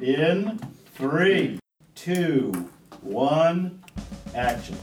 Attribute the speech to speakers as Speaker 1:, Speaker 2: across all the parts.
Speaker 1: In three, two, one, action.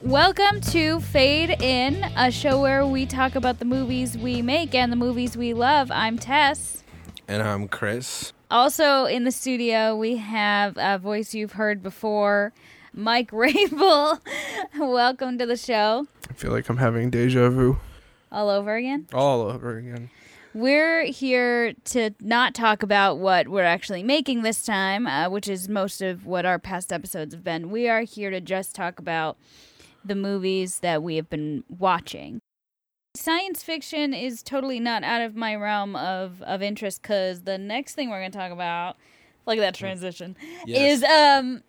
Speaker 2: Welcome to Fade In, a show where we talk about the movies we make and the movies we love. I'm Tess.
Speaker 3: And I'm Chris.
Speaker 2: Also in the studio, we have a voice you've heard before, Mike Wrabel. Welcome to the show.
Speaker 4: I feel like I'm having deja vu
Speaker 2: All over again.
Speaker 4: all over again.
Speaker 2: We're here to not talk about what we're actually making this time, uh, which is most of what our past episodes have been. We are here to just talk about the movies that we have been watching. Science fiction is totally not out of my realm of, of interest because the next thing we're going to talk about, look at that transition,
Speaker 3: Yes.
Speaker 2: is um,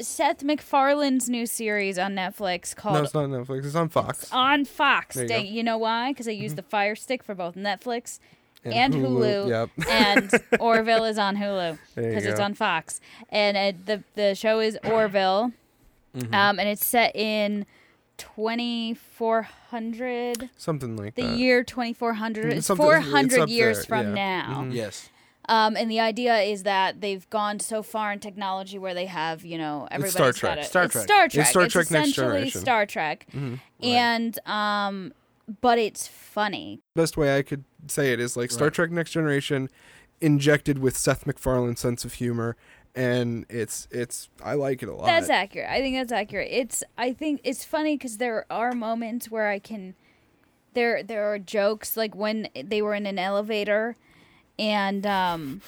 Speaker 2: Seth MacFarlane's new series on Netflix called
Speaker 4: No, it's not Netflix. It's on Fox.
Speaker 2: on Fox.
Speaker 4: There you
Speaker 2: Dang,
Speaker 4: go.
Speaker 2: you know why? Because I use the Fire Stick for both Netflix
Speaker 4: And
Speaker 2: and,
Speaker 4: Hulu,
Speaker 2: Hulu,
Speaker 4: yep.
Speaker 2: and Orville is on Hulu because it's on Fox. And uh, the the show is Orville,
Speaker 4: Mm-hmm.
Speaker 2: um, and it's set in twenty four hundred.
Speaker 4: Something like
Speaker 2: The
Speaker 4: that.
Speaker 2: year twenty four hundred. It's
Speaker 4: Something-
Speaker 2: four
Speaker 4: it's
Speaker 2: years
Speaker 4: there,
Speaker 2: from
Speaker 4: yeah.
Speaker 2: now.
Speaker 4: Mhm.
Speaker 3: Yes.
Speaker 2: Um, and the idea is that they've gone so far in technology where they have, you know, everybody's
Speaker 4: Star
Speaker 2: got it.
Speaker 3: Star Trek.
Speaker 2: It's
Speaker 3: Trek.
Speaker 2: Star
Speaker 4: It's
Speaker 2: Trek.
Speaker 4: Star Trek Next
Speaker 2: essentially
Speaker 4: Generation.
Speaker 2: Star Trek.
Speaker 4: Mhm.
Speaker 2: And um, but it's funny.
Speaker 4: Best way I could say it is like Star
Speaker 3: Right.
Speaker 4: Trek Next Generation injected with Seth MacFarlane's sense of humor and it's it's I like it a lot.
Speaker 2: That's accurate. I think that's accurate. It's I think it's funny because there are moments where I can there there are jokes like when they were in an elevator and um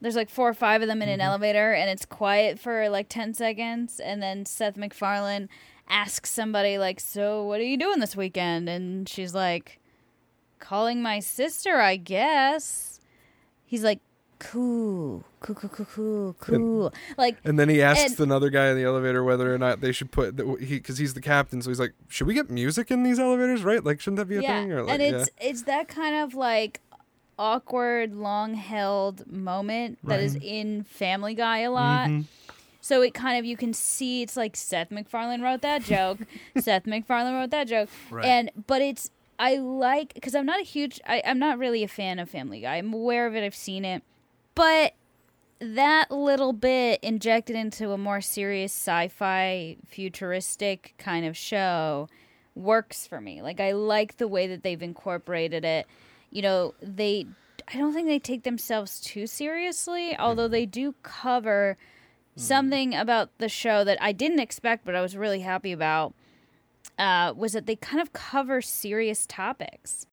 Speaker 2: there's like four or five of them in an elevator and it's quiet for like 10 seconds and then Seth MacFarlane asks somebody like so what are you doing this weekend and she's like calling my sister I guess he's like cool cool cool cool cool cool like
Speaker 4: And then he asks
Speaker 2: And-
Speaker 4: another guy in the elevator whether or not they should put the, he because he's the captain, so he's like, "Should we get music in these elevators? Right? Like, shouldn't that be a
Speaker 2: yeah,
Speaker 4: thing?" Or like,
Speaker 2: and
Speaker 4: yeah.
Speaker 2: it's it's that kind of like awkward, long held moment that is
Speaker 4: Right.
Speaker 2: in Family Guy a lot.
Speaker 4: Mhm.
Speaker 2: So it kind of you can see it's like Seth MacFarlane wrote that joke, Seth MacFarlane wrote that joke,
Speaker 3: Right.
Speaker 2: and but it's I like because I'm not a huge I, I'm not really a fan of Family Guy. I'm aware of it. I've seen it, but that little bit injected into a more serious sci-fi futuristic kind of show works for me. Like I like the way that they've incorporated it. You know, they I don't think they take themselves too seriously, although they do cover something about the show that I didn't expect but I was really happy about. Uh, was that they kind of cover serious topics.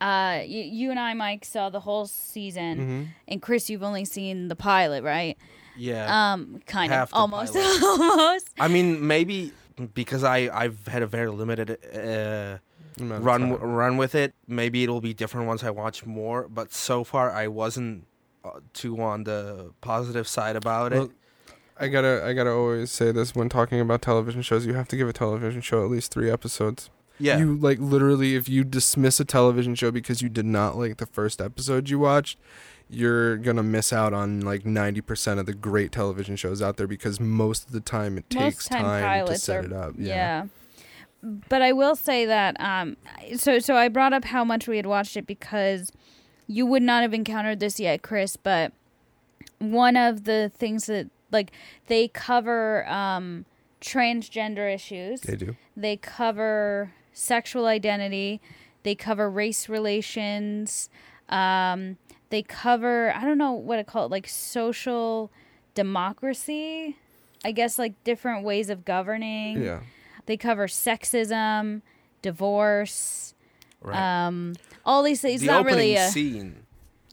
Speaker 2: Uh, you, you and I, Mike, saw the whole season,
Speaker 4: Mm-hmm.
Speaker 2: and Chris, you've only seen the pilot, right?
Speaker 3: Yeah.
Speaker 2: Um, kind of, almost, almost.
Speaker 3: I mean, maybe because I I've had a very limited uh, run
Speaker 4: time.
Speaker 3: run with it. Maybe it'll be different once I watch more. But so far, I wasn't uh, too on the positive side about
Speaker 4: Well,
Speaker 3: it.
Speaker 4: I gotta I gotta always say this when talking about television shows. You have to give a television show at least three episodes.
Speaker 3: Yeah.
Speaker 4: You like literally, if you dismiss a television show because you did not like the first episode you watched, you're gonna miss out on like ninety percent of the great television shows out there because most of the time it
Speaker 2: Most
Speaker 4: takes
Speaker 2: time
Speaker 4: time, to set
Speaker 2: are-
Speaker 4: it up.
Speaker 2: Yeah. But I will say that um so so I brought up how much we had watched it because you would not have encountered this yet, Chris, but one of the things that like they cover um transgender issues.
Speaker 4: They do.
Speaker 2: They cover sexual identity. They cover race relations. Um, they cover I don't know what to call it, like social democracy. I guess like different ways of governing.
Speaker 4: Yeah.
Speaker 2: They cover sexism, divorce,
Speaker 3: right.
Speaker 2: um, all these things.
Speaker 3: the
Speaker 2: It's not
Speaker 3: opening
Speaker 2: really a.
Speaker 3: scene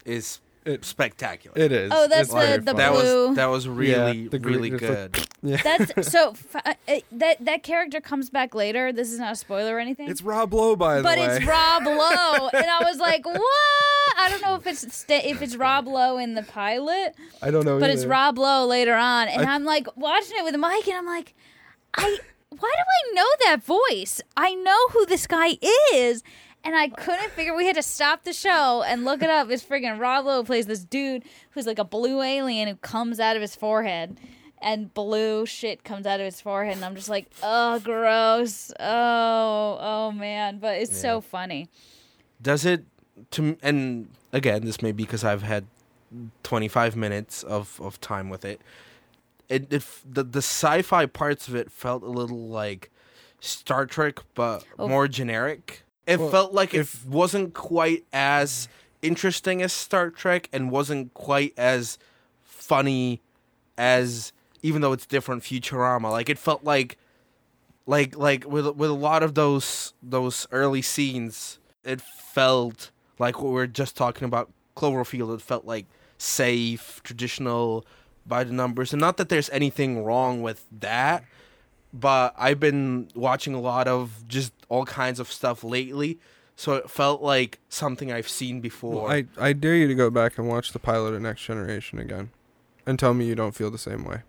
Speaker 3: is
Speaker 4: It-
Speaker 3: spectacular.
Speaker 4: It is.
Speaker 2: Oh, that's the- the
Speaker 4: fun.
Speaker 3: that
Speaker 2: blue-
Speaker 3: was that was really
Speaker 4: the green-
Speaker 3: really
Speaker 4: like-
Speaker 3: good.
Speaker 4: Yeah.
Speaker 2: That's so. f- uh, it- that that character comes back later. This is not a spoiler or anything.
Speaker 4: It's Rob Lowe, by the
Speaker 2: but
Speaker 4: way.
Speaker 2: But it's Rob Lowe, and I was like, "What?" I don't know if it's sta- if it's Rob Lowe in the pilot,
Speaker 4: I don't know.
Speaker 2: but it's. Rob Lowe later on, and
Speaker 4: I-
Speaker 2: I'm like watching it with Mike, and I'm like, I why do I know that voice? I know who this guy is. And I couldn't figure. We had to stop the show and look it up. It's freaking Rob Lowe plays this dude who's like a blue alien who comes out of his forehead, and blue shit comes out of his forehead, and I'm just like, oh, gross. Oh, oh man. But it's so funny.
Speaker 3: Does it to and again, this may be because I've had 25 minutes of of time with it. It, it the the sci-fi parts of it felt a little like Star Trek, but
Speaker 2: Oh.
Speaker 3: more generic. It
Speaker 4: Well,
Speaker 3: felt like
Speaker 4: if-
Speaker 3: it wasn't quite as interesting as Star Trek, and wasn't quite as funny as even though it's different Futurama. Like it felt like like like with with a lot of those those early scenes, it felt like what we were just talking about Cloverfield. It felt like safe, traditional, by the numbers, and not that there's anything wrong with that. But I've been watching a lot of just all kinds of stuff lately, so it felt like something I've seen before.
Speaker 4: Well, I I dare you to go back and watch the pilot of Next Generation again, and tell me you don't feel the same way.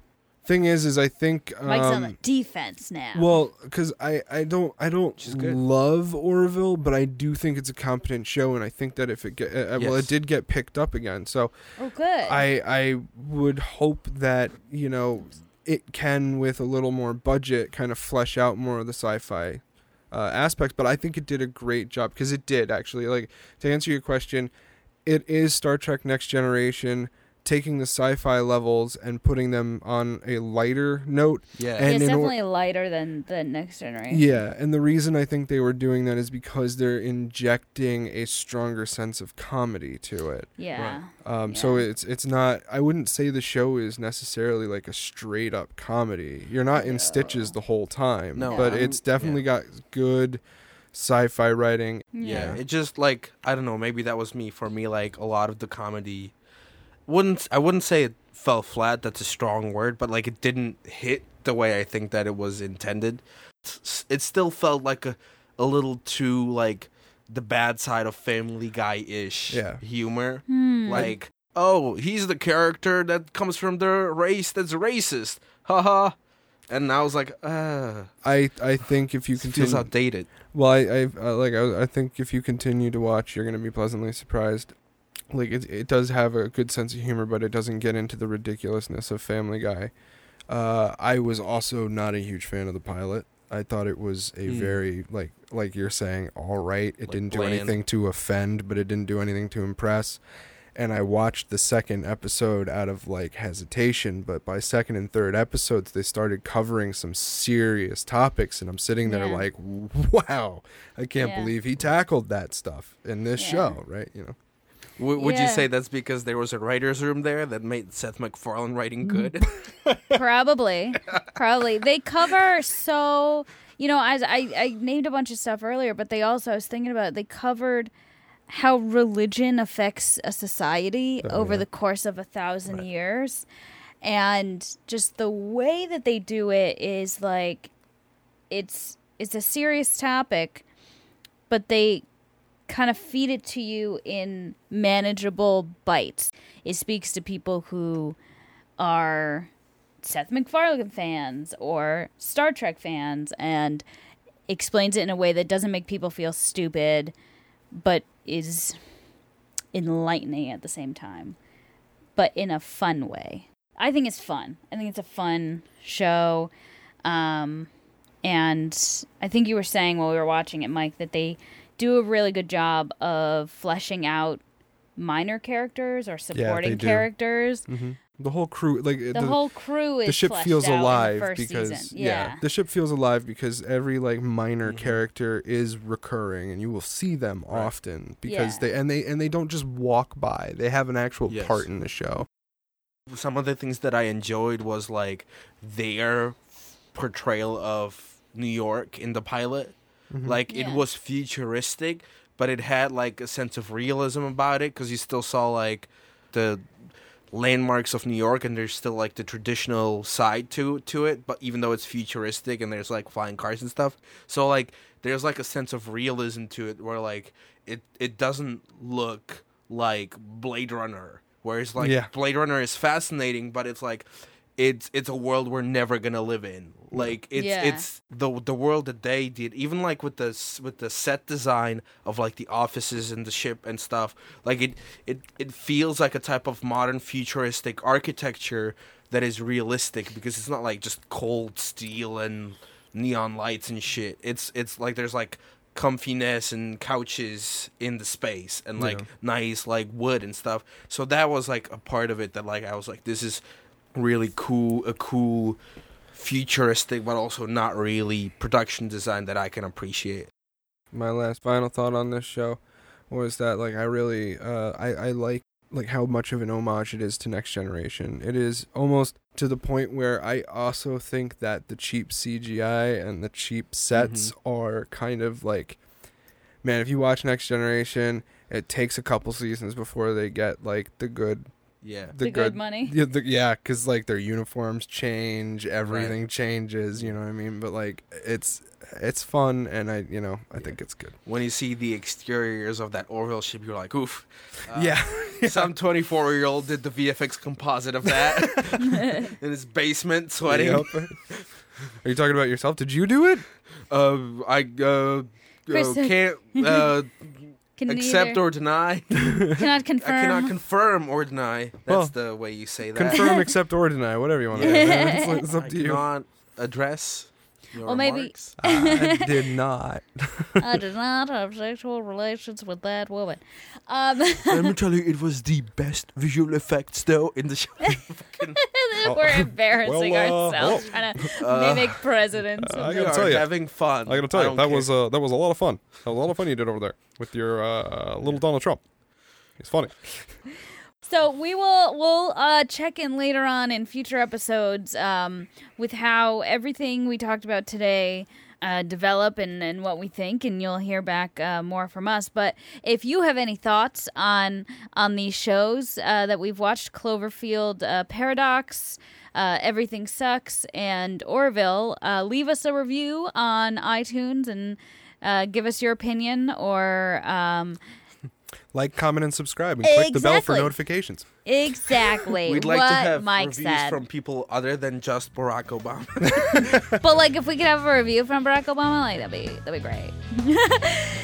Speaker 4: Thing is, is I think
Speaker 2: Mike's on the
Speaker 4: um,
Speaker 2: defense now.
Speaker 4: well, because I I don't I don't love Orville, but I do think it's a competent show, and I think that if it get uh, well,
Speaker 3: Yes.
Speaker 4: it did get picked up again. So
Speaker 2: oh, good.
Speaker 4: I I would hope that you know it can with a little more budget kind of flesh out more of the sci-fi uh, aspects. But I think it did a great job because it did actually. Like to answer your question, it is Star Trek Next Generation taking the sci-fi levels and putting them on a lighter note.
Speaker 3: yeah,
Speaker 4: and
Speaker 2: it's
Speaker 4: in or-
Speaker 2: definitely lighter than the next generation.
Speaker 4: Yeah, and the reason I think they were doing that is because they're injecting a stronger sense of comedy to it.
Speaker 2: Yeah.
Speaker 4: Um, So it's it's not. I wouldn't say the show is necessarily like a straight up comedy. You're not in stitches the whole time.
Speaker 3: No.
Speaker 4: but
Speaker 3: I'm-
Speaker 4: it's definitely got good sci-fi writing.
Speaker 3: Yeah, it just like I don't know. Maybe that was me. For me, like a lot of the comedy, wouldn't I wouldn't say it fell flat. That's a strong word, but like it didn't hit the way I think that it was intended. It still felt like a a little too like the bad side of Family Guy ish
Speaker 4: Yeah.
Speaker 3: humor.
Speaker 2: Hmm.
Speaker 3: Like, oh, he's the character that comes from the race that's racist. Haha. And I was like, uh,
Speaker 4: I I think if you
Speaker 3: it feels outdated.
Speaker 4: well, I I uh, like I, I think if you continue to watch, you're gonna be pleasantly surprised. Like it it does have a good sense of humor, but it doesn't get into the ridiculousness of Family Guy. Uh, I was also not a huge fan of the pilot. I thought it was a
Speaker 3: Hmm.
Speaker 4: very like like you're saying, all right. It
Speaker 3: Like
Speaker 4: didn't do
Speaker 3: bland.
Speaker 4: anything to offend, but it didn't do anything to impress. And I watched the second episode out of like hesitation, but by second and third episodes, they started covering some serious topics, and I'm sitting there
Speaker 2: Yeah.
Speaker 4: like, wow, I can't
Speaker 2: Yeah.
Speaker 4: believe he tackled that stuff in this
Speaker 2: Yeah.
Speaker 4: show, right? You know.
Speaker 3: W- would you say that's because there was a writer's room there that made Seth MacFarlane writing mm-hmm. good?
Speaker 2: Probably. Probably. They cover so you know, as I, I named a bunch of stuff earlier, but they also I was thinking about it, they covered how religion affects a society
Speaker 4: Oh,
Speaker 2: over
Speaker 4: yeah.
Speaker 2: the course of a thousand years. And just the way that they do it is like it's it's a serious topic, but they kind of feed it to you in manageable bites. It speaks to people who are Seth MacFarlane fans or Star Trek fans and explains it in a way that doesn't make people feel stupid but is enlightening at the same time but in a fun way. I think it's fun. I think it's a fun show. Um and I think you were saying while we were watching it Mike that they do a really good job of fleshing out minor characters or supporting
Speaker 4: do.
Speaker 2: characters.
Speaker 4: Mm-hmm. The whole crew, like
Speaker 2: The, whole crew is
Speaker 4: the ship feels
Speaker 2: out in the
Speaker 4: alive
Speaker 2: first
Speaker 4: because
Speaker 2: season.
Speaker 4: yeah.
Speaker 2: yeah.
Speaker 4: the ship feels alive because every like minor
Speaker 3: Mhm.
Speaker 4: character is recurring and you will see them
Speaker 3: Right.
Speaker 4: often because
Speaker 2: Yeah.
Speaker 4: they and they and they don't just walk by they have an actual
Speaker 3: Yes.
Speaker 4: part in the show
Speaker 3: Some of the things that I enjoyed was like their portrayal of New York in the pilot.
Speaker 4: Mhm.
Speaker 3: Like it was futuristic, but it had like a sense of realism about it because you still saw like the landmarks of New York and there's still like the traditional side to to it but even though it's futuristic and there's like flying cars and stuff so like there's like a sense of realism to it where like it it doesn't look like Blade Runner whereas like
Speaker 4: Yeah.
Speaker 3: Blade Runner is fascinating but it's like it's it's a world we're never going to live in Like it's
Speaker 2: Yeah.
Speaker 3: it's the the world that they did. Even like with the with the set design of like the offices and the ship and stuff. Like it it it feels like a type of modern futuristic architecture that is realistic because it's not like just cold steel and neon lights and shit. It's it's like there's like comfiness and couches in the space and like
Speaker 4: Yeah.
Speaker 3: nice like wood and stuff. So that was like a part of it that like I was like this is really cool a cool futuristic but also not really production design that I can appreciate.
Speaker 4: my last final thought on this show was that like I really uh I I like like how much of an homage it is to next generation. It is almost to the point where I also think that the cheap CGI and the cheap sets are kind of like man, if you watch next generation, it takes a couple seasons before they get like the good
Speaker 3: Yeah.
Speaker 2: The good money.
Speaker 4: Yeah, the, yeah, cuz like their uniforms change, everything changes, you know what I mean? But like it's it's fun and I, you know, I think it's good.
Speaker 3: When you see the exteriors of that Orville ship, you're like, oof. Uh,
Speaker 4: yeah.
Speaker 3: Some 24 year old did the VFX composite of that in his basement sweating.
Speaker 4: Yep. Are you talking about yourself? Did you do it?
Speaker 3: Uh, I uh, uh, can't uh,
Speaker 2: Can
Speaker 3: accept
Speaker 2: neither-
Speaker 3: or deny.
Speaker 2: cannot confirm.
Speaker 3: I cannot confirm or deny.
Speaker 4: Well,
Speaker 3: That's the way you say that.
Speaker 4: Confirm, accept, or deny, whatever you want to do. It's, it's up
Speaker 3: I
Speaker 4: to you.
Speaker 3: cannot address your
Speaker 2: Well, maybe-
Speaker 3: remarks.
Speaker 4: I did not.
Speaker 2: I did not have sexual relations with that woman. Um,
Speaker 3: Let me tell you, it was the best visual effects though in the show.
Speaker 2: we're embarrassing
Speaker 4: well, uh,
Speaker 2: ourselves
Speaker 4: oh.
Speaker 2: trying to mimic presidents.
Speaker 4: I gotta tell ya.
Speaker 3: having fun.
Speaker 4: I gotta tell you, that
Speaker 3: care.
Speaker 4: was uh, that was a lot of fun. That was a lot of fun you did over there with your uh, little Donald Trump. He's funny.
Speaker 2: So we will we'll uh, check in later on in future episodes um, with how everything we talked about today uh, develop and, and what we think, and you'll hear back uh, more from us. But if you have any thoughts on on these shows uh, that we've watched, Cloverfield uh, Paradox. Uh, Everything sucks and Orville. Uh, leave us a review on iTunes and give us your opinion or um,
Speaker 4: Like, comment, and subscribe, and click the bell for notifications.
Speaker 2: exactly
Speaker 3: We'd like
Speaker 2: what
Speaker 3: to have
Speaker 2: Mike
Speaker 3: reviews
Speaker 2: said.
Speaker 3: from people other than just Barack Obama.
Speaker 2: But like, if we could have a review from Barack Obama, like that'd be that'd be great.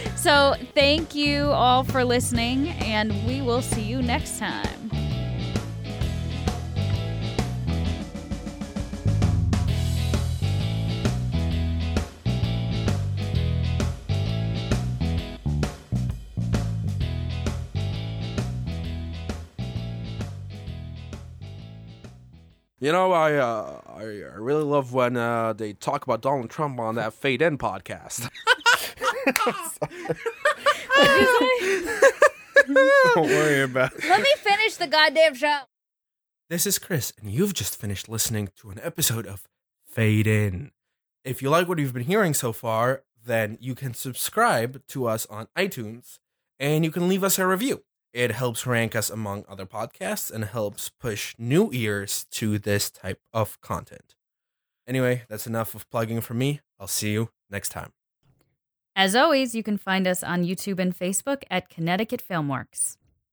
Speaker 2: so thank you all for listening, and we will see you next time.
Speaker 3: You know, I, uh, I I really love when uh, they talk about Donald Trump on that Fade In podcast.
Speaker 4: Don't worry about. it.
Speaker 2: Let me finish the goddamn show.
Speaker 3: This is Chris, and you've just finished listening to an episode of Fade In. If you like what you've been hearing so far, then you can subscribe to us on iTunes and you can leave us a review. It helps rank us among other podcasts and helps push new ears to this type of content. Anyway, that's enough of plugging for me. I'll see you next time.
Speaker 2: As always, you can find us on YouTube and Facebook at Connecticut Filmworks.